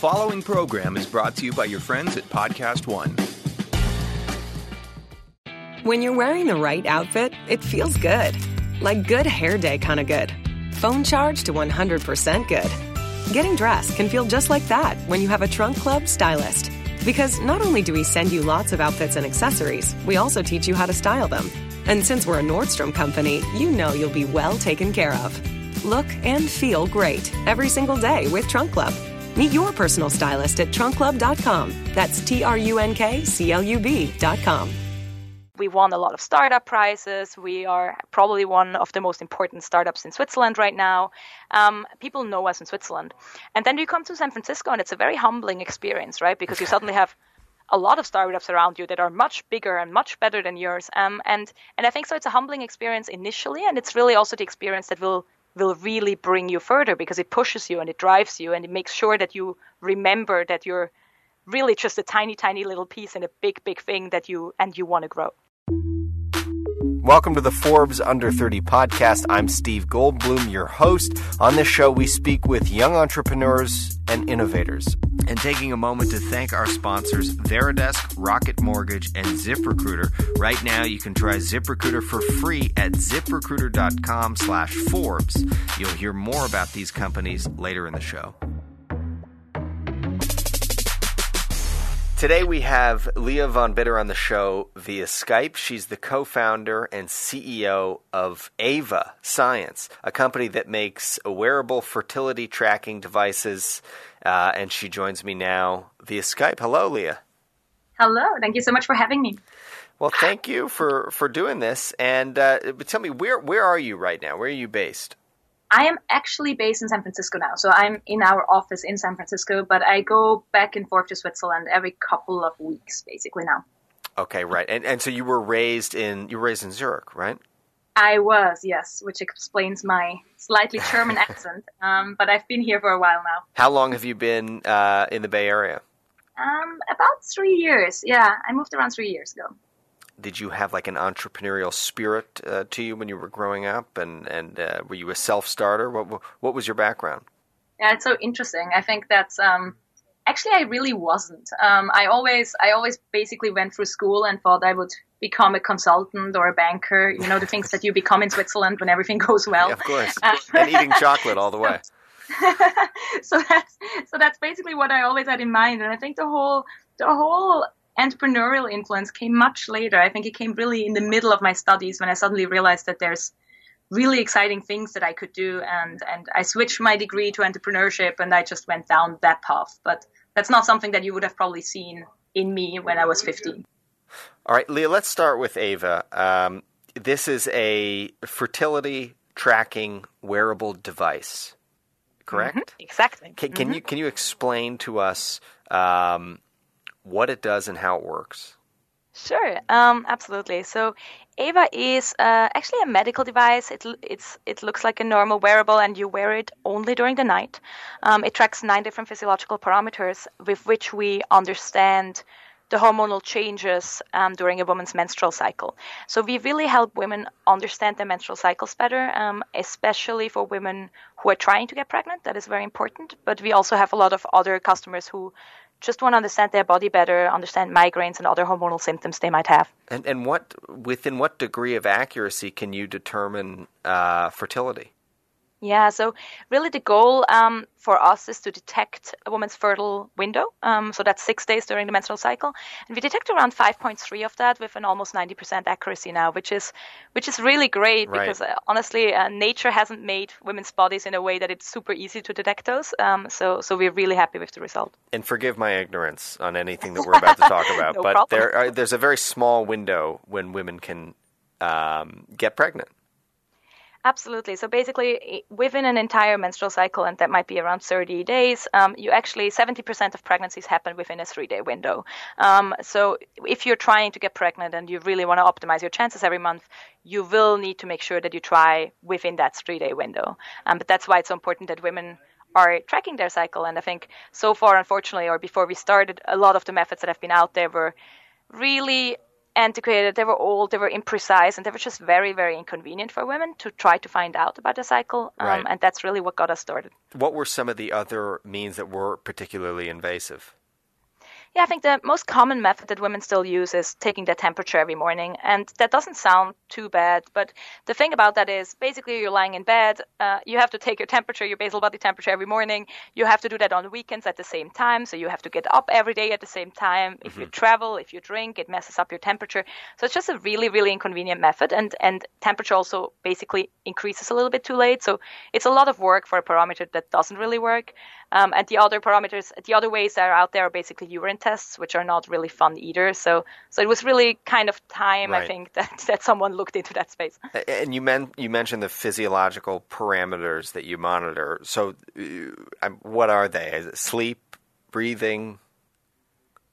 following program is brought to you by your friends at Podcast One. When you're wearing the right outfit, it feels good. Like good hair day kind of good. Phone charge to 100% good. Getting dressed can feel just like that when you have a Trunk Club stylist. Because not only do we send you lots of outfits and accessories, we also teach you how to style them. And since we're a Nordstrom company, you know you'll be well taken care of. Look and feel great every single day with Trunk Club. Meet your personal stylist at trunkclub.com. That's T R U N K C L U B.com. We won a lot of startup prizes. We are probably one of the most important startups in Switzerland right now. Um, people know us in Switzerland. And then you come to San Francisco, and it's a very humbling experience, right? Because you suddenly have a lot of startups around you that are much bigger and much better than yours. Um, and and I think so. It's a humbling experience initially, and it's really also the experience that will will really bring you further because it pushes you and it drives you and it makes sure that you remember that you're really just a tiny tiny little piece in a big big thing that you and you want to grow Welcome to the Forbes Under 30 podcast. I'm Steve Goldblum, your host. On this show, we speak with young entrepreneurs and innovators. And taking a moment to thank our sponsors, Varidesk, Rocket Mortgage, and ZipRecruiter. Right now, you can try ZipRecruiter for free at ziprecruiter.com slash Forbes. You'll hear more about these companies later in the show. Today we have Lea von Bidder on the show via Skype. She's the co-founder and CEO of Ava Science, a company that makes wearable fertility tracking devices. Uh, and she joins me now via Skype. Hello, Leah. Hello. Thank you so much for having me. Well, thank you for, for doing this. And uh, tell me, where where are you right now? Where are you based? I am actually based in San Francisco now. So I'm in our office in San Francisco, but I go back and forth to Switzerland every couple of weeks, basically now. Okay, right. And and so you were raised in you were raised in Zurich, right? I was, yes, which explains my slightly German accent. Um, but I've been here for a while now. How long have you been uh, in the Bay Area? Um, about three years. Yeah, I moved around three years ago did you have like an entrepreneurial spirit uh, to you when you were growing up, and and uh, were you a self starter? What what was your background? Yeah, it's so interesting. I think that's um, actually I really wasn't. Um, I always I always basically went through school and thought I would become a consultant or a banker. You know the things that you become in Switzerland when everything goes well. Yeah, of course, uh, and eating chocolate all the way. so that's so that's basically what I always had in mind, and I think the whole the whole entrepreneurial influence came much later. I think it came really in the middle of my studies when I suddenly realized that there's really exciting things that I could do and and I switched my degree to entrepreneurship and I just went down that path. But that's not something that you would have probably seen in me when I was 15. All right, Lea, let's start with Ava. Um, this is a fertility tracking wearable device, correct? Mm-hmm, exactly. Can, can mm-hmm. you can you explain to us um, what it does and how it works? Sure, um, absolutely. So, Ava is uh, actually a medical device. It it's it looks like a normal wearable, and you wear it only during the night. Um, it tracks nine different physiological parameters with which we understand the hormonal changes um, during a woman's menstrual cycle. So we really help women understand their menstrual cycles better, um, especially for women who are trying to get pregnant. That is very important. But we also have a lot of other customers who just want to understand their body better, understand migraines and other hormonal symptoms they might have. And, and what within what degree of accuracy can you determine uh, fertility? Yeah, so really the goal um, for us is to detect a woman's fertile window. Um, so that's six days during the menstrual cycle, and we detect around 5.3 of that with an almost 90% accuracy now, which is which is really great right. because uh, honestly, uh, nature hasn't made women's bodies in a way that it's super easy to detect those. Um, so so we're really happy with the result. And forgive my ignorance on anything that we're about to talk about, no but problem. there are, there's a very small window when women can um, get pregnant. Absolutely. So basically, within an entire menstrual cycle, and that might be around 30 days, um, you actually 70% of pregnancies happen within a three-day window. Um, so if you're trying to get pregnant and you really want to optimize your chances every month, you will need to make sure that you try within that three-day window. Um, but that's why it's so important that women are tracking their cycle. And I think so far, unfortunately, or before we started, a lot of the methods that have been out there were really antiquated, they were old, they were imprecise, and they were just very, very inconvenient for women to try to find out about the cycle. Um, Right. And that's really what got us started. What were some of the other means that were particularly invasive? Yeah, I think the most common method that women still use is taking their temperature every morning. And that doesn't sound too bad. But the thing about that is basically you're lying in bed, uh, you have to take your temperature, your basal body temperature every morning. You have to do that on the weekends at the same time. So you have to get up every day at the same time. If you travel, if you drink, it messes up your temperature. So it's just a really, really inconvenient method. And, and temperature also basically increases a little bit too late. So it's a lot of work for a parameter that doesn't really work. Um, and the other parameters, the other ways that are out there are basically urine tests, which are not really fun either. So, so it was really kind of time, Right. I think, that, that someone looked into that space. And you men- you mentioned the physiological parameters that you monitor. So, uh, um, what are they? Is it sleep, breathing?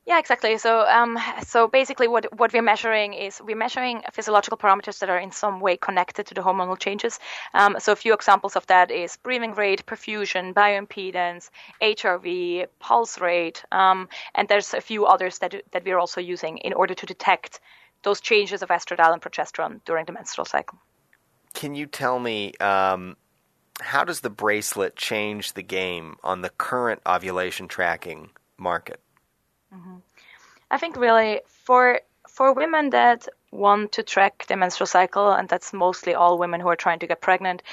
Yeah, exactly. So, um, so basically, what what we're measuring is we're measuring physiological parameters that are in some way connected to the hormonal changes. Um, so, a few examples of that is breathing rate, perfusion, bioimpedance, HRV, pulse rate, um, and there's a few others that that we're also using in order to detect those changes of estradiol and progesterone during the menstrual cycle. Can you tell me um, how does the bracelet change the game on the current ovulation tracking market? Mm-hmm. I think really for for women that want to track their menstrual cycle, and that's mostly all women who are trying to get pregnant.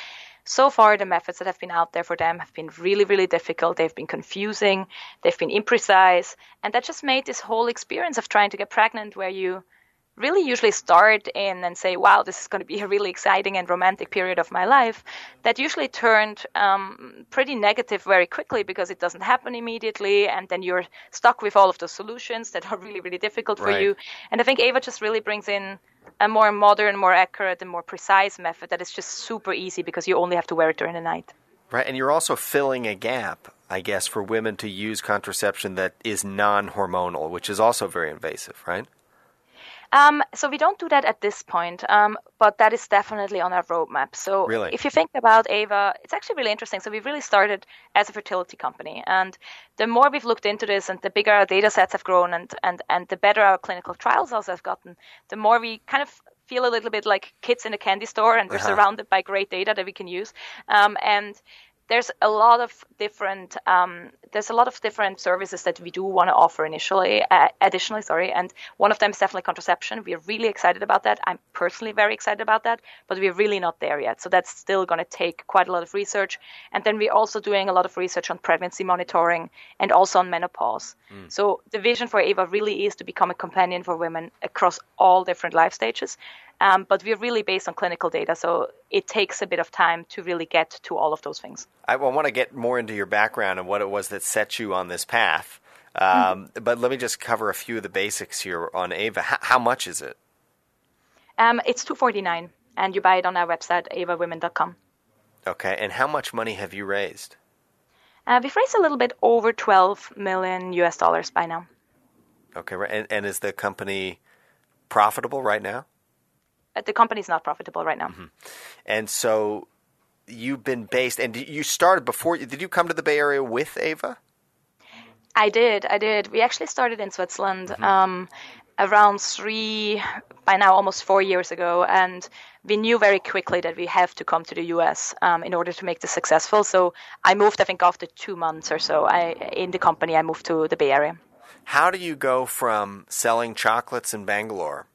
So far, the methods that have been out there for them have been really, really difficult. They've been confusing, they've been imprecise, and that just made this whole experience of trying to get pregnant, where you really usually start in and say, wow, this is going to be a really exciting and romantic period of my life, that usually turned um, pretty negative very quickly because it doesn't happen immediately. And then you're stuck with all of those solutions that are really, really difficult for Right. you. And I think Ava just really brings in a more modern, more accurate, and more precise method that is just super easy because you only have to wear it during the night. Right, and you're also filling a gap, I guess, for women to use contraception that is non-hormonal, which is also very invasive, right? Um, so we don't do that at this point, um, but that is definitely on our roadmap. So Really? if you think about Ava, it's actually really interesting. So we've really started as a fertility company, and the more we've looked into this, and the bigger our data sets have grown, and and and the better our clinical trials also have gotten, the more we kind of feel a little bit like kids in a candy store, and we're Uh-huh. surrounded by great data that we can use. Um, and there's a lot of different um, there's a lot of different services that we do want to offer initially uh, additionally sorry and one of them is definitely contraception. We're really excited about that. I'm personally very excited about that but we're really not there yet so that's still going to take quite a lot of research. And then we're also doing a lot of research on pregnancy monitoring and also on menopause. So the vision for ava really is to become a companion for women across all different life stages um, but we're really based on clinical data so it takes a bit of time to really get to all of those things I want to get more into your background and what it was that set you on this path. Um, But let me just cover a few of the basics here on Ava. How, how much is it? Um, it's two forty nine, and you buy it on our website avawomen.com. Okay, and how much money have you raised? Uh, we've raised a little bit over twelve million US dollars by now. Okay, right. And, and is the company profitable right now? The company's not profitable right now. And so you've been based, and you started before. Did you come to the Bay Area with Ava? I did, I did. We actually started in Switzerland um, around three, by now almost four years ago, and we knew very quickly that we have to come to the US um, in order to make this successful. So I moved, I think, after two months or so. I in the company, I moved to the Bay Area. How do you go from selling chocolates in Bangalore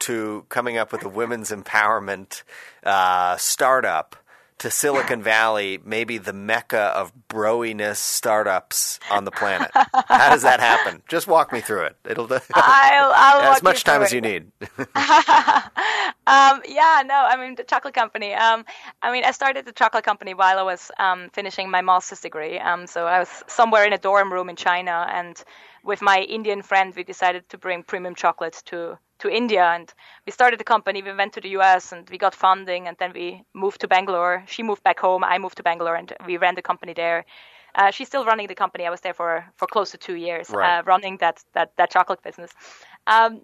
to coming up with a women's empowerment uh, startup to Silicon Valley, maybe the mecca of broiness startups on the planet? How does that happen? Just walk me through it. It'll I'll, I'll walk as much time as you need. Um, yeah, no, I mean the chocolate company. Um, I mean, I started the chocolate company while I was um, finishing my master's degree. Um, so I was somewhere in a dorm room in China, and with my Indian friend, we decided to bring premium chocolate to to India, and we started the company. We went to the U.S. and we got funding, and then we moved to Bangalore. She moved back home. I moved to Bangalore, and we ran the company there. Uh, she's still running the company. I was there for for close to two years, Right. uh, running that that that chocolate business. Um,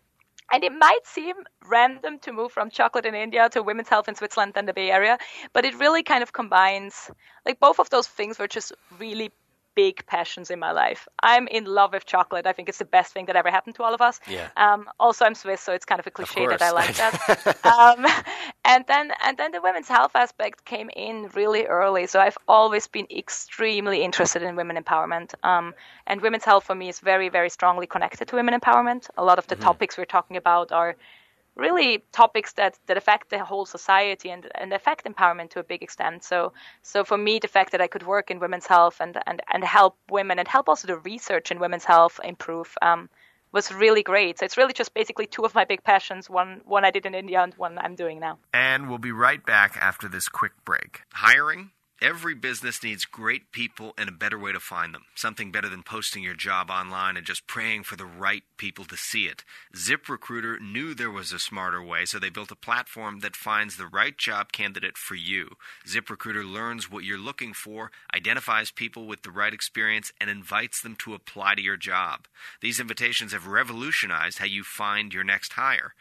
and it might seem random to move from chocolate in India to women's health in Switzerland and the Bay Area, but it really kind of combines, like both of those things were just really big passions in my life. I'm in love with chocolate. I think it's the best thing that ever happened to all of us. Yeah. Um, also, I'm Swiss, so it's kind of a cliche of that I like that. um, and then and then the women's health aspect came in really early. So I've always been extremely interested in women empowerment. Um, and women's health for me is very very strongly connected to women empowerment. A lot of the mm-hmm. topics we're talking about are really topics that, that affect the whole society and, and affect empowerment to a big extent. So so for me the fact that I could work in women's health and, and, and help women and help also the research in women's health improve um, was really great. So it's really just basically two of my big passions, one one I did in India and one I'm doing now. And we'll be right back after this quick break. Hiring Every business needs great people and a better way to find them. Something better than posting your job online and just praying for the right people to see it. ZipRecruiter knew there was a smarter way, so they built a platform that finds the right job candidate for you. ZipRecruiter learns what you're looking for, identifies people with the right experience, and invites them to apply to your job. These invitations have revolutionized how you find your next hire.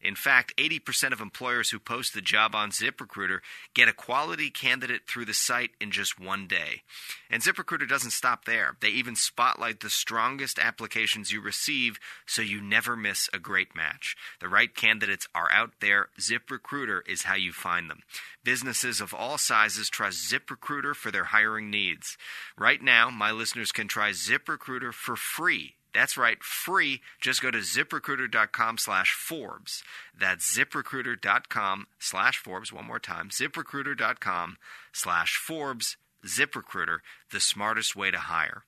In fact, 80% of employers who post the job on ZipRecruiter get a quality candidate through the site in just one day. And ZipRecruiter doesn't stop there. They even spotlight the strongest applications you receive so you never miss a great match. The right candidates are out there. ZipRecruiter is how you find them. Businesses of all sizes trust ZipRecruiter for their hiring needs. Right now, my listeners can try ZipRecruiter for free that's right, free. Just go to ziprecruiter.com slash Forbes. That's ziprecruiter.com slash Forbes. One more time, ziprecruiter.com slash Forbes. ZipRecruiter, the smartest way to hire.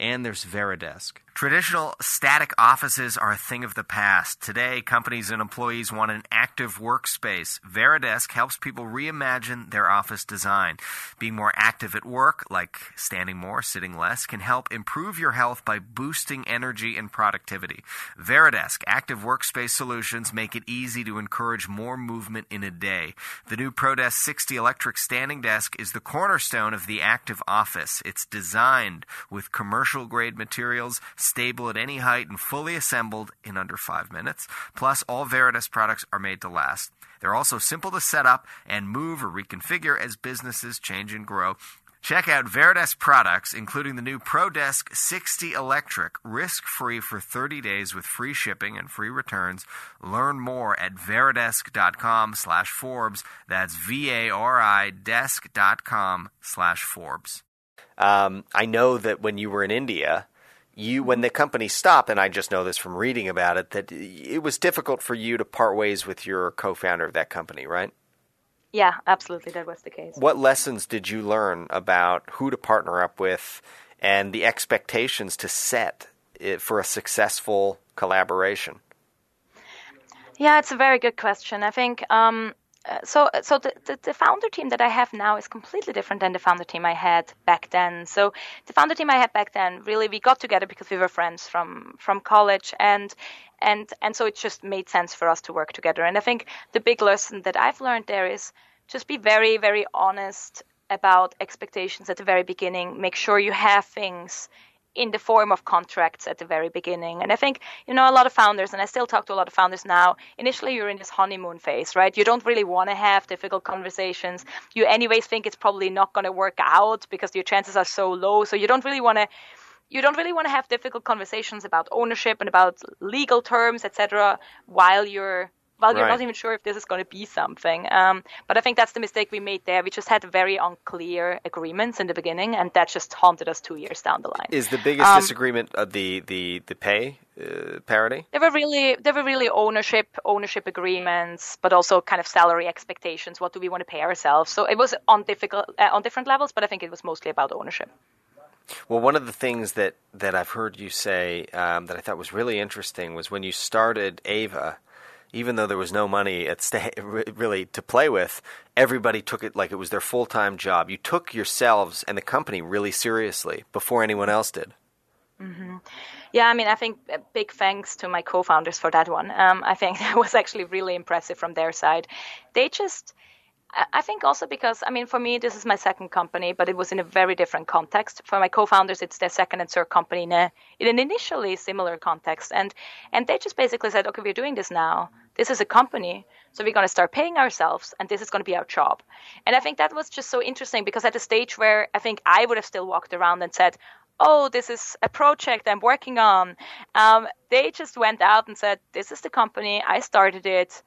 And there's Varidesk. Traditional static offices are a thing of the past. Today, companies and employees want an active workspace. Varidesk helps people reimagine their office design. Being more active at work, like standing more, sitting less, can help improve your health by boosting energy and productivity. Varidesk active workspace solutions make it easy to encourage more movement in a day. The new ProDesk 60 electric standing desk is the cornerstone of the active office. It's designed with commercial grade materials stable at any height, and fully assembled in under five minutes. Plus, all Varidesk products are made to last. They're also simple to set up and move or reconfigure as businesses change and grow. Check out Varidesk products, including the new ProDesk 60 Electric, risk-free for 30 days with free shipping and free returns. Learn more at varidesk.com slash Forbes. That's V-A-R-I desk.com slash Forbes. Um, I know that when you were in India, you when the company stopped and i just know this from reading about it that it was difficult for you to part ways with your co-founder of that company right? Yeah absolutely. That was the case. What lessons did you learn about who to partner up with and the expectations to set for a successful collaboration? Yeah it's a very good question. I think um, so so the, the, the, founder team that I have now is completely different than the founder team I had back then. So the founder team I had back then, really, we got together because we were friends from from college, and and and so it just made sense for us to work together. And I think the big lesson that I've learned there is just be very very honest about expectations at the very beginning. Make sure you have things in the form of contracts at the very beginning. And I think, you know, a lot of founders, and I still talk to a lot of founders now, initially you're in this honeymoon phase, right? You don't really want to have difficult conversations. You, anyways, think it's probably not going to work out because your chances are so low. So you don't really want to. You don't really want to have difficult conversations about ownership and about legal terms, etc., while you're well, right. you're not even sure if this is going to be something. Um, but I think that's the mistake we made there. We just had very unclear agreements in the beginning, and that just haunted us two years down the line. Is the biggest um, disagreement uh, the the the pay uh, parity? There were really there were really ownership ownership agreements, but also kind of salary expectations. What do we want to pay ourselves? So it was on difficult uh, on different levels, but I think it was mostly about ownership. Well, one of the things that, that I've heard you say um, that I thought was really interesting was when you started Ava, even though there was no money at really to play with, everybody took it like it was their full time job. You took yourselves and the company really seriously before anyone else did. Mm-hmm. Yeah, I mean, I think big thanks to my co-founders for that one. Um, I think that was actually really impressive from their side. They just I think also because, I mean, for me, this is my second company, but it was in a very different context. For my co-founders, it's their second and third company in, a, in an initially similar context. And, and they just basically said, okay, we're doing this now. this is a company. So we're going to start paying ourselves, and this is going to be our job. And I think that was just so interesting because at the stage where I think I would have still walked around and said, oh, this is a project I'm working on. Um, they just went out and said, this is the company, I started it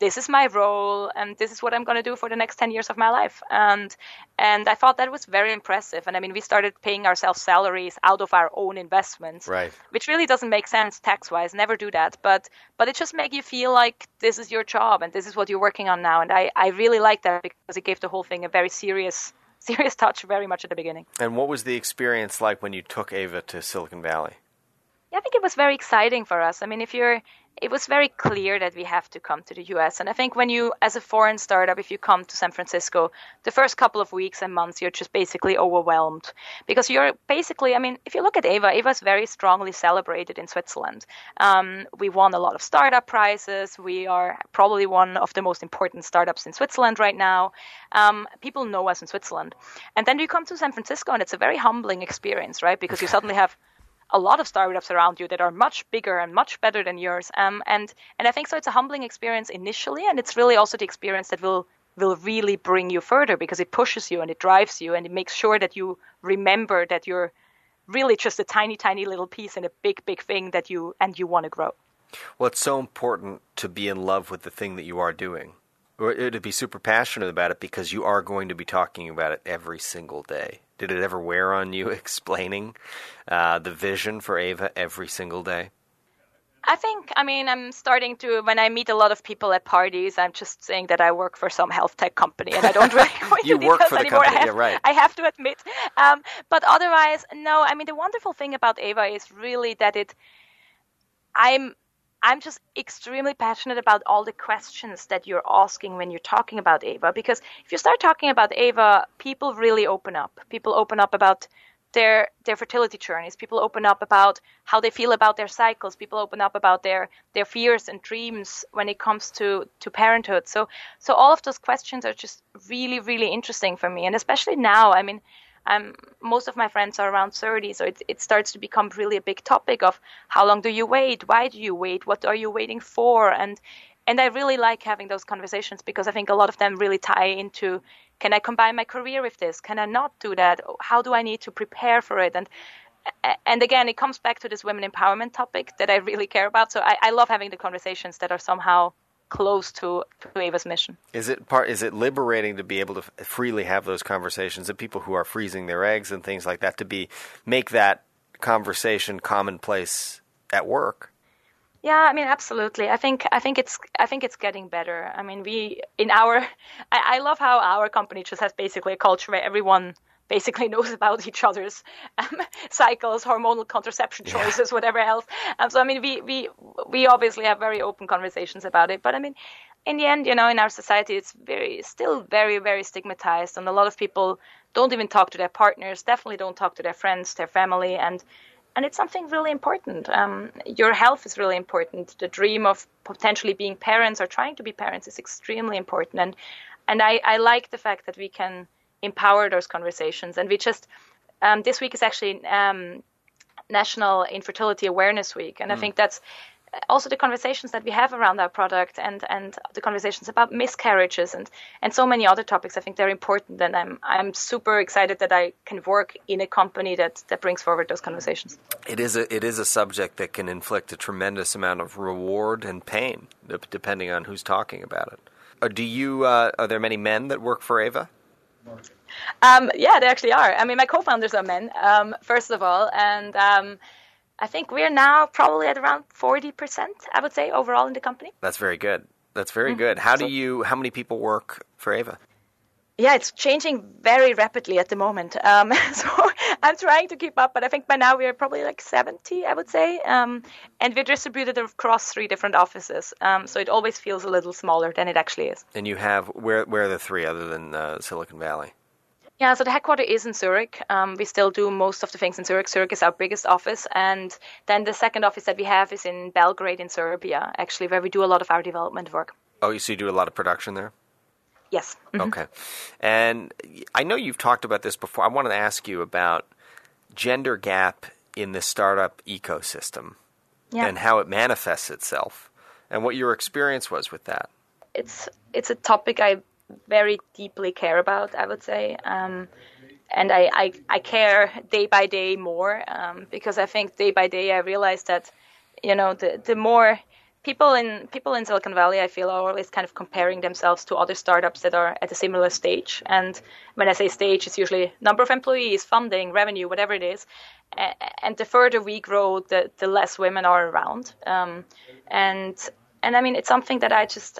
this is my role and this is what I'm going to do for the next 10 years of my life. And and I thought that was very impressive. And I mean, we started paying ourselves salaries out of our own investments, right. which really doesn't make sense tax wise. Never do that. But but it just makes you feel like this is your job and this is what you're working on now. And I, I really like that because it gave the whole thing a very serious serious touch very much at the beginning. And what was the experience like when you took Ava to Silicon Valley? Yeah, I think it was very exciting for us. I mean, if you're it was very clear that we have to come to the US. And I think when you, as a foreign startup, if you come to San Francisco, the first couple of weeks and months, you're just basically overwhelmed because you're basically, I mean, if you look at Ava, Ava is very strongly celebrated in Switzerland. Um, we won a lot of startup prizes. We are probably one of the most important startups in Switzerland right now. Um, people know us in Switzerland. And then you come to San Francisco, and it's a very humbling experience, right? Because you suddenly have a lot of startups around you that are much bigger and much better than yours. Um, and and I think so. It's a humbling experience initially, and it's really also the experience that will will really bring you further because it pushes you and it drives you and it makes sure that you remember that you're really just a tiny, tiny little piece in a big, big thing that you and you want to grow. Well, it's so important to be in love with the thing that you are doing, to be super passionate about it because you are going to be talking about it every single day. Did it ever wear on you explaining uh, the vision for Ava every single day? I think, I mean, I'm starting to, when I meet a lot of people at parties, I'm just saying that I work for some health tech company and I don't really go into you work details for the anymore. Company. I have, yeah, right. I have to admit. Um, but otherwise, no, I mean, the wonderful thing about Ava is really that it, I'm, I'm just extremely passionate about all the questions that you're asking when you're talking about Ava. Because if you start talking about Ava, people really open up. People open up about their their fertility journeys. People open up about how they feel about their cycles. People open up about their their fears and dreams when it comes to to parenthood. So so all of those questions are just really really interesting for me, and especially now. I mean. Um, most of my friends are around 30, so it, it starts to become really a big topic of how long do you wait? Why do you wait? What are you waiting for? And and I really like having those conversations because I think a lot of them really tie into can I combine my career with this? Can I not do that? How do I need to prepare for it? And and again, it comes back to this women empowerment topic that I really care about. So I, I love having the conversations that are somehow close to, to Ava's mission. Is it part? Is it liberating to be able to freely have those conversations? And people who are freezing their eggs and things like that to be make that conversation commonplace at work. Yeah, I mean, absolutely. I think I think it's I think it's getting better. I mean, we in our I, I love how our company just has basically a culture where everyone basically knows about each other's um, cycles, hormonal contraception choices, yeah. whatever else. Um, so I mean, we we we obviously have very open conversations about it. But I mean, in the end, you know, in our society, it's very still very very stigmatized, and a lot of people don't even talk to their partners. Definitely don't talk to their friends, their family, and and it's something really important. Um, your health is really important. The dream of potentially being parents or trying to be parents is extremely important, and and I, I like the fact that we can empower those conversations. And we just um, this week is actually um, National Infertility Awareness Week, and mm. I think that's also the conversations that we have around our product and and the conversations about miscarriages and and so many other topics. I think they're important and i'm i'm super excited that i can work in a company that that brings forward those conversations. It is a it is a subject that can inflict a tremendous amount of reward and pain depending on who's talking about it. Uh, do you uh, are there many men that work for ava um, yeah, they actually are. I mean, my co-founders are men, um, first of all, and um, I think we're now probably at around 40%, I would say, overall in the company. That's very good. That's very mm-hmm. good. How do you, how many people work for Ava? Yeah, it's changing very rapidly at the moment. Um, so I'm trying to keep up, but I think by now we're probably like 70, I would say. Um, and we're distributed across three different offices. Um, so it always feels a little smaller than it actually is. And you have, where, where are the three other than uh, Silicon Valley? Yeah, so the headquarters is in Zurich. Um, we still do most of the things in Zurich. Zurich is our biggest office. And then the second office that we have is in Belgrade in Serbia, actually, where we do a lot of our development work. Oh, so you do a lot of production there? Yes. Mm-hmm. Okay. And I know you've talked about this before. I wanted to ask you about gender gap in the startup ecosystem yeah. and how it manifests itself. and what your experience was with that. It's it's a topic I very deeply care about. I would say. Um, and I, I, I, care day by day more um, because I think day by day I realize that you know the the more people in people in Silicon Valley, I feel, are always kind of comparing themselves to other startups that are at a similar stage. And when I say stage, it's usually number of employees, funding, revenue, whatever it is. And the further we grow, the the less women are around. Um, and and I mean, it's something that I just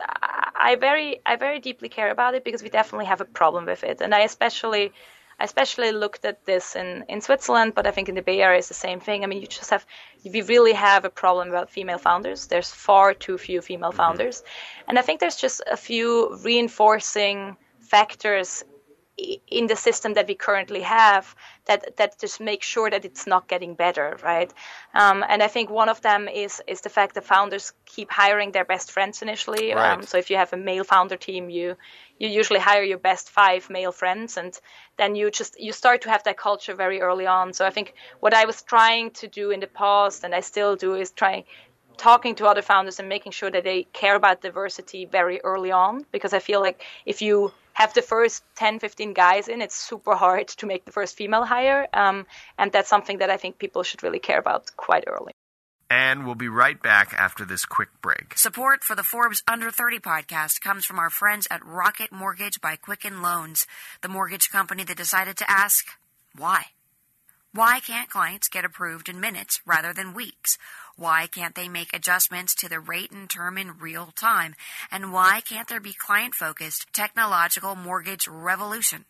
I very I very deeply care about it because we definitely have a problem with it, and I especially I especially looked at this in, in Switzerland, but I think in the Bay Area it's the same thing. I mean, you just have, we really have a problem about female founders. There's far too few female mm-hmm. founders. And I think there's just a few reinforcing factors in the system that we currently have that that just make sure that it's not getting better, right? Um, and I think one of them is is the fact that founders keep hiring their best friends initially. Right. Um, so if you have a male founder team, you you usually hire your best five male friends, and then you just you start to have that culture very early on. So I think what I was trying to do in the past, and I still do, is try talking to other founders and making sure that they care about diversity very early on because i feel like if you have the first 10, 15 guys in, it's super hard to make the first female hire. Um, and that's something that I think people should really care about quite early. And we'll be right back after this quick break. Support for the Forbes Under 30 podcast comes from our friends at Rocket Mortgage by Quicken Loans, the mortgage company that decided to ask, why? Why can't clients get approved in minutes rather than weeks? Why can't they make adjustments to the rate and term in real time? And why can't there be client focused technological mortgage revolution?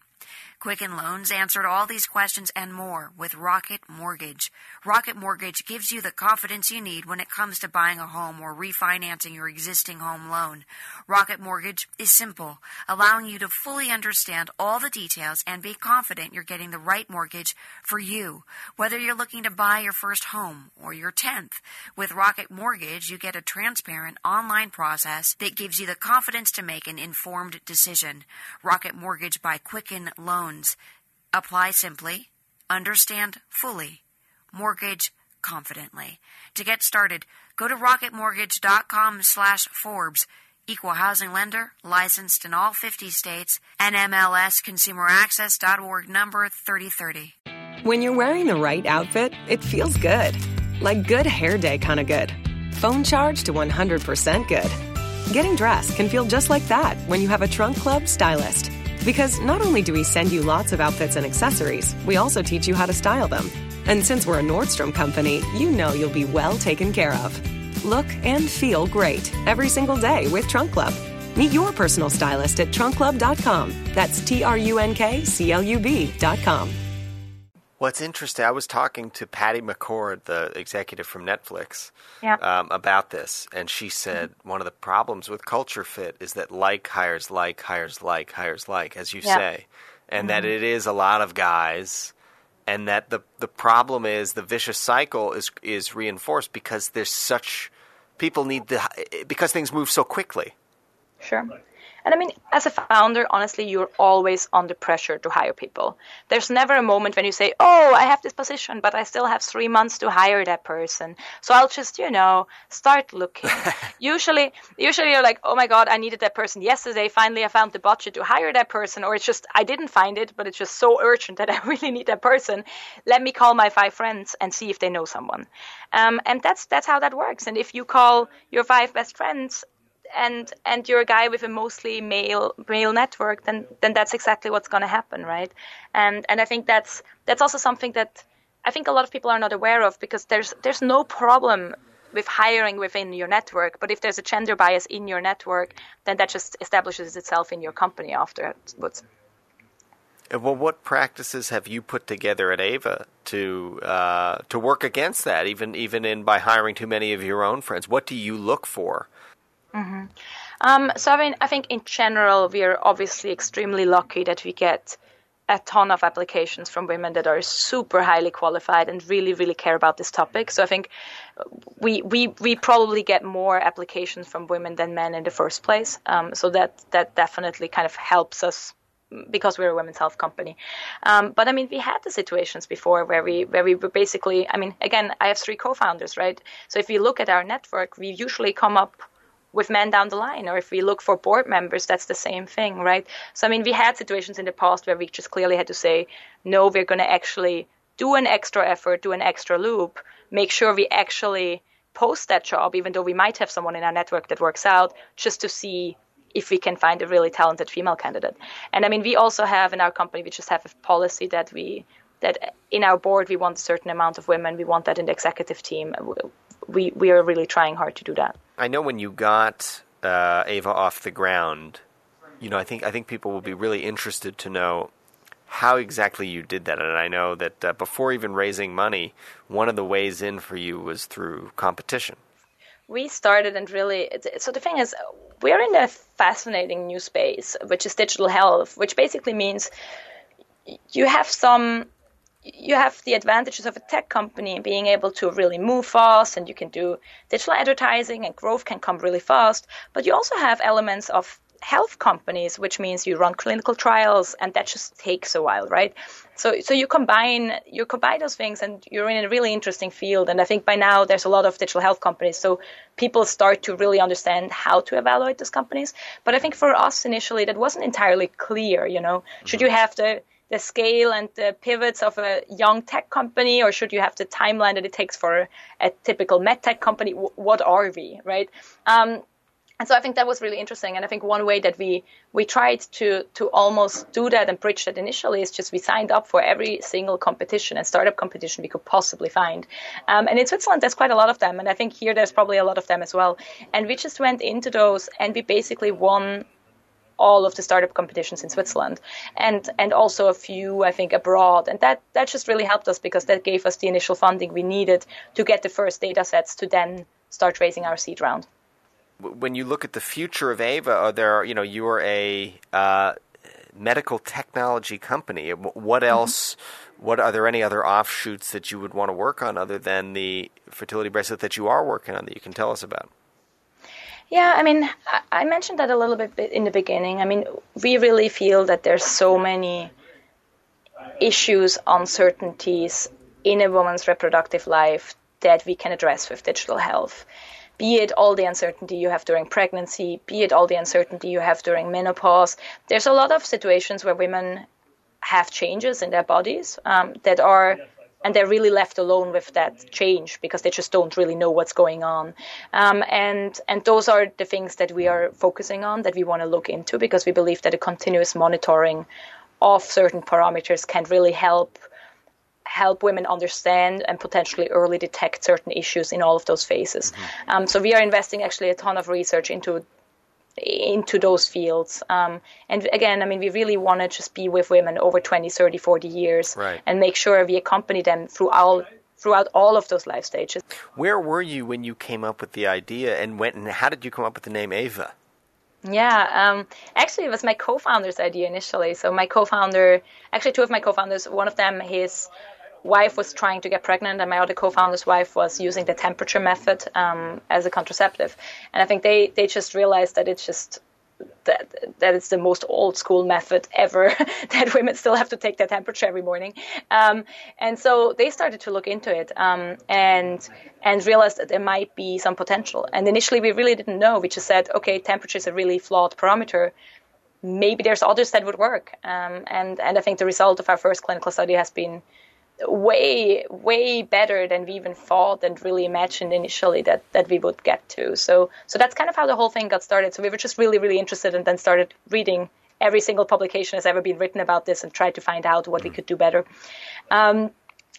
Quicken Loans answered all these questions and more with Rocket Mortgage. Rocket Mortgage gives you the confidence you need when it comes to buying a home or refinancing your existing home loan. Rocket Mortgage is simple, allowing you to fully understand all the details and be confident you're getting the right mortgage for you. Whether you're looking to buy your first home or your 10th, with Rocket Mortgage, you get a transparent online process that gives you the confidence to make an informed decision. Rocket Mortgage by Quicken Loans loans. Apply simply, understand fully, mortgage confidently. To get started, go to rocketmortgage.com slash Forbes. Equal housing lender, licensed in all 50 states, NMLS consumeraccess.org number 3030. When you're wearing the right outfit, it feels good. Like good hair day kind of good. Phone charge to 100% good. Getting dressed can feel just like that when you have a Trunk Club stylist. Because not only do we send you lots of outfits and accessories, we also teach you how to style them. And since we're a Nordstrom company, you know you'll be well taken care of. Look and feel great every single day with Trunk Club. Meet your personal stylist at trunkclub.com. That's T R U N K C L U B.com. What's interesting, I was talking to Patty McCord, the executive from Netflix, yeah. um, about this, and she said mm-hmm. one of the problems with culture fit is that like hires like hires like hires like, as you yeah. say, and mm-hmm. that it is a lot of guys, and that the the problem is the vicious cycle is is reinforced because there's such people need the because things move so quickly. Sure. And I mean, as a founder, honestly, you're always under pressure to hire people. There's never a moment when you say, oh, I have this position, but I still have three months to hire that person. So I'll just, you know, start looking. usually, usually you're like, oh my God, I needed that person yesterday. Finally, I found the budget to hire that person. Or it's just, I didn't find it, but it's just so urgent that I really need that person. Let me call my five friends and see if they know someone. Um, and that's, that's how that works. And if you call your five best friends and and you're a guy with a mostly male male network, then then that's exactly what's going to happen, right? And and I think that's that's also something that I think a lot of people are not aware of because there's there's no problem with hiring within your network, but if there's a gender bias in your network, then that just establishes itself in your company afterwards. Well, what practices have you put together at Ava to uh, to work against that? Even even in by hiring too many of your own friends, what do you look for Mm-hmm. Um, so I mean, I think in general we are obviously extremely lucky that we get a ton of applications from women that are super highly qualified and really, really care about this topic. So I think we we we probably get more applications from women than men in the first place. Um, so that that definitely kind of helps us because we're a women's health company. Um, but I mean, we had the situations before where we where we were basically. I mean, again, I have three co-founders, right? So if you look at our network, we usually come up with men down the line, or if we look for board members, that's the same thing, right? So I mean, we had situations in the past where we just clearly had to say, no, we're going to actually do an extra effort, do an extra loop, make sure we actually post that job, even though we might have someone in our network that works out, just to see if we can find a really talented female candidate. And I mean, we also have in our company, we just have a policy that we that in our board we want a certain amount of women. We want that in the executive team. We we are really trying hard to do that. I know when you got uh, Ava off the ground, you know, I think I think people will be really interested to know how exactly you did that. And I know that uh, before even raising money, one of the ways in for you was through competition. We started and really, so the thing is, we're in a fascinating new space, which is digital health, which basically means you have some you have the advantages of a tech company being able to really move fast and you can do digital advertising and growth can come really fast but you also have elements of health companies which means you run clinical trials and that just takes a while right? So so you combine you combine those things and you're in a really interesting field. And i think by now there's a lot of digital health companies so people start to really understand how to evaluate those companies. But i think for us initially that wasn't entirely clear you know? Should you mm-hmm. have to the scale and the pivots of a young tech company, or should you have the timeline that it takes for a typical med tech company? What are we, right? Um, and so I think that was really interesting. And I think one way that we we tried to to almost do that and bridge that initially is just we signed up for every single competition and startup competition we could possibly find. Um, and in Switzerland, there's quite a lot of them, and I think here there's probably a lot of them as well. And we just went into those and we basically won all of the startup competitions in Switzerland, and and also a few I think abroad, and that that just really helped us because that gave us the initial funding we needed to get the first data sets to then start raising our seed round. When you look at the future of Ava, are there you know you are a uh, medical technology company. What mm-hmm. else? Mm-hmm. What are there any other offshoots that you would want to work on other than the fertility bracelet that you are working on that you can tell us about? Yeah, I mean, I mentioned that a little bit in the beginning. I mean, we really feel that there's so many issues, uncertainties in a woman's reproductive life that we can address with digital health. Be it all the uncertainty you have during pregnancy, be it all the uncertainty you have during menopause. There's a lot of situations where women have changes in their bodies um, that are and they're really left alone with that change because they just don't really know what's going on. Um, and and those are the things that we are focusing on that we want to look into because we believe that a continuous monitoring of certain parameters can really help help women understand and potentially early detect certain issues in all of those phases. Mm-hmm. Um, so we are investing actually a ton of research into into those fields. Um, and again, I mean, we really want to just be with women over 20, 30, 40 years right. and make sure we accompany them through all, throughout all of those life stages. Where were you when you came up with the idea and went and how did you come up with the name Ava? Yeah, um, actually, it was my co-founder's idea initially. So my co-founder, actually, two of my co-founders, one of them, his wife was trying to get pregnant, and my other co-founder's wife was using the temperature method um, as a contraceptive. And I think they they just realized that it's just that that it's the most old school method ever that women still have to take their temperature every morning. Um, and so they started to look into it um, and and realized that there might be some potential. And initially we really didn't know. We just said okay temperature is a really flawed parameter. Maybe there's others that would work. Um, and and I think the result of our first clinical study has been way way better than we even thought and really imagined initially that that we would get to. So so that's kind of how the whole thing got started. So we were just really really interested and then started reading every single publication has ever been written about this and tried to find out what we could do better. Um,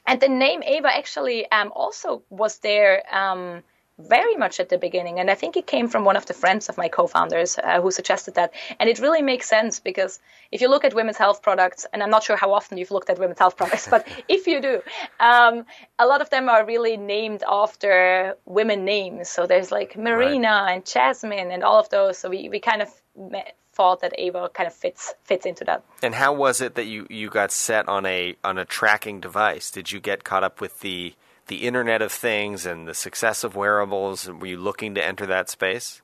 and the name ava actually um, also was there um, very much at the beginning. And I think it came from one of the friends of my co founders uh, who suggested that. And it really makes sense because if you look at women's health products, and I'm not sure how often you've looked at women's health products, but if you do, um, a lot of them are really named after women names. So there's like Marina right. and Jasmine and all of those. So we, we kind of met, thought that Ava kind of fits fits into that. And how was it that you, you got set on a on a tracking device? Did you get caught up with the the Internet of Things and the success of wearables? Were you looking to enter that space?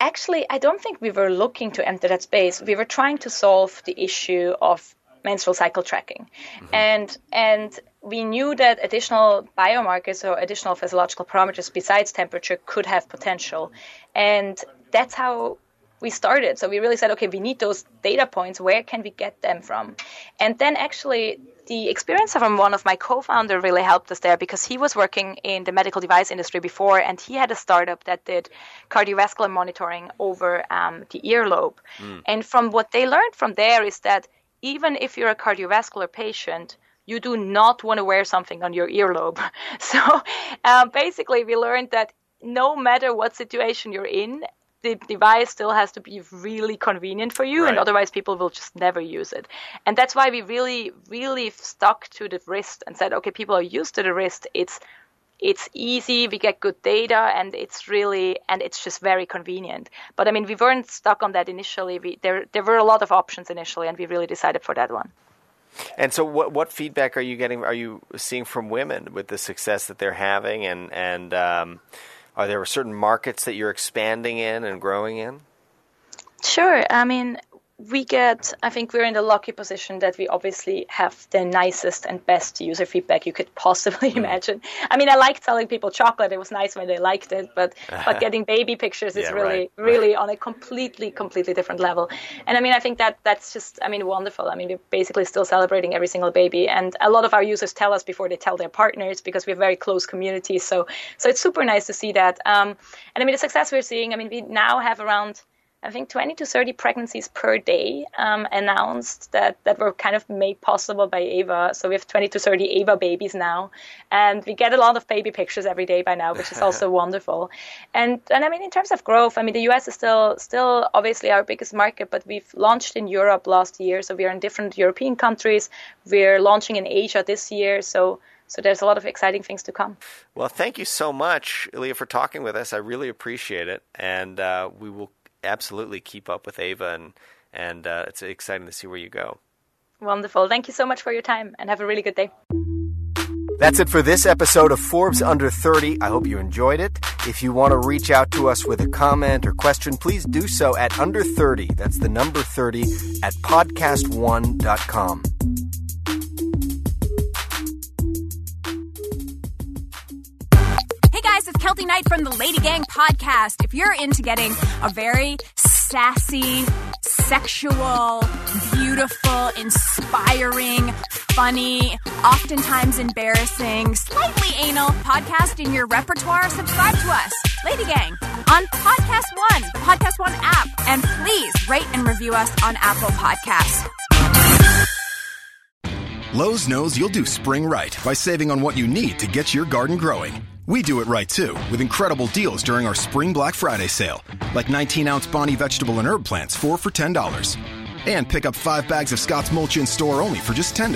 Actually, I don't think we were looking to enter that space. We were trying to solve the issue of menstrual cycle tracking, mm-hmm. and and we knew that additional biomarkers or additional physiological parameters besides temperature could have potential. And that's how we started. So we really said, okay, we need those data points. Where can we get them from? And then actually, the experience from one of my co-founder really helped us there because he was working in the medical device industry before, and he had a startup that did cardiovascular monitoring over um, the earlobe. Mm. And from what they learned from there is that even if you're a cardiovascular patient, you do not want to wear something on your earlobe. So um, basically, we learned that no matter what situation you're in, the device still has to be really convenient for you, right. and otherwise people will just never use it. And that's why we really, really stuck to the wrist and said, okay, people are used to the wrist. It's it's easy, we get good data, and it's really and it's just very convenient. But I mean, we weren't stuck on that initially. We, there there were a lot of options initially, and we really decided for that one. And so, what what feedback are you getting? Are you seeing from women with the success that they're having, and and um, are there certain markets that you're expanding in and growing in? Sure. I mean, we get, I think we're in the lucky position that we obviously have the nicest and best user feedback you could possibly hmm. imagine. I mean, I like telling people chocolate. It was nice when they liked it, but, but getting baby pictures is yeah, really, right, really on a completely, completely different level. And I mean, I think that that's just, I mean, wonderful. I mean, we're basically still celebrating every single baby. And a lot of our users tell us before they tell their partners because we have very close communities. So, so it's super nice to see that. Um, and I mean, the success we're seeing, I mean, we now have around, I think 20 to 30 pregnancies per day um, announced that, that were kind of made possible by Ava. So we have 20 to 30 Ava babies now, and we get a lot of baby pictures every day by now, which is also wonderful. And and I mean, in terms of growth, I mean, the US is still still obviously our biggest market, but we've launched in Europe last year, so we are in different European countries. We're launching in Asia this year, so so there's a lot of exciting things to come. Well, thank you so much, Lea, for talking with us. I really appreciate it, and uh, we will absolutely keep up with Ava, and and uh, it's exciting to see where you go. Wonderful. Thank you so much for your time, and have a really good day. That's it for this episode of Forbes Under 30. I hope you enjoyed it. If you want to reach out to us with a comment or question, please do so at under 30. That's the number 30 at podcast1.com. Keltie Knight from the Lady Gang podcast. If you're into getting a very sassy, sexual, beautiful, inspiring, funny, oftentimes embarrassing, slightly anal podcast in your repertoire, subscribe to us, Lady Gang, on Podcast One, the Podcast One app. And please rate and review us on Apple Podcasts. Lowe's knows you'll do spring right by saving on what you need to get your garden growing. We do it right too, with incredible deals during our Spring Black Friday sale, like 19 ounce Bonnie vegetable and herb plants, 4 for $10. And pick up 5 bags of Scott's Mulch in store only for just $10.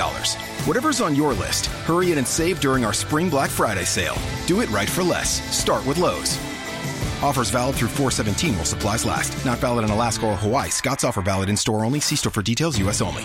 Whatever's on your list, hurry in and save during our Spring Black Friday sale. Do it right for less. Start with Lowe's. Offers valid through 417 while supplies last. Not valid in Alaska or Hawaii. Scott's offer valid in store only. See store for details, U.S. only.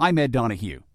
I'm Ed Donahue.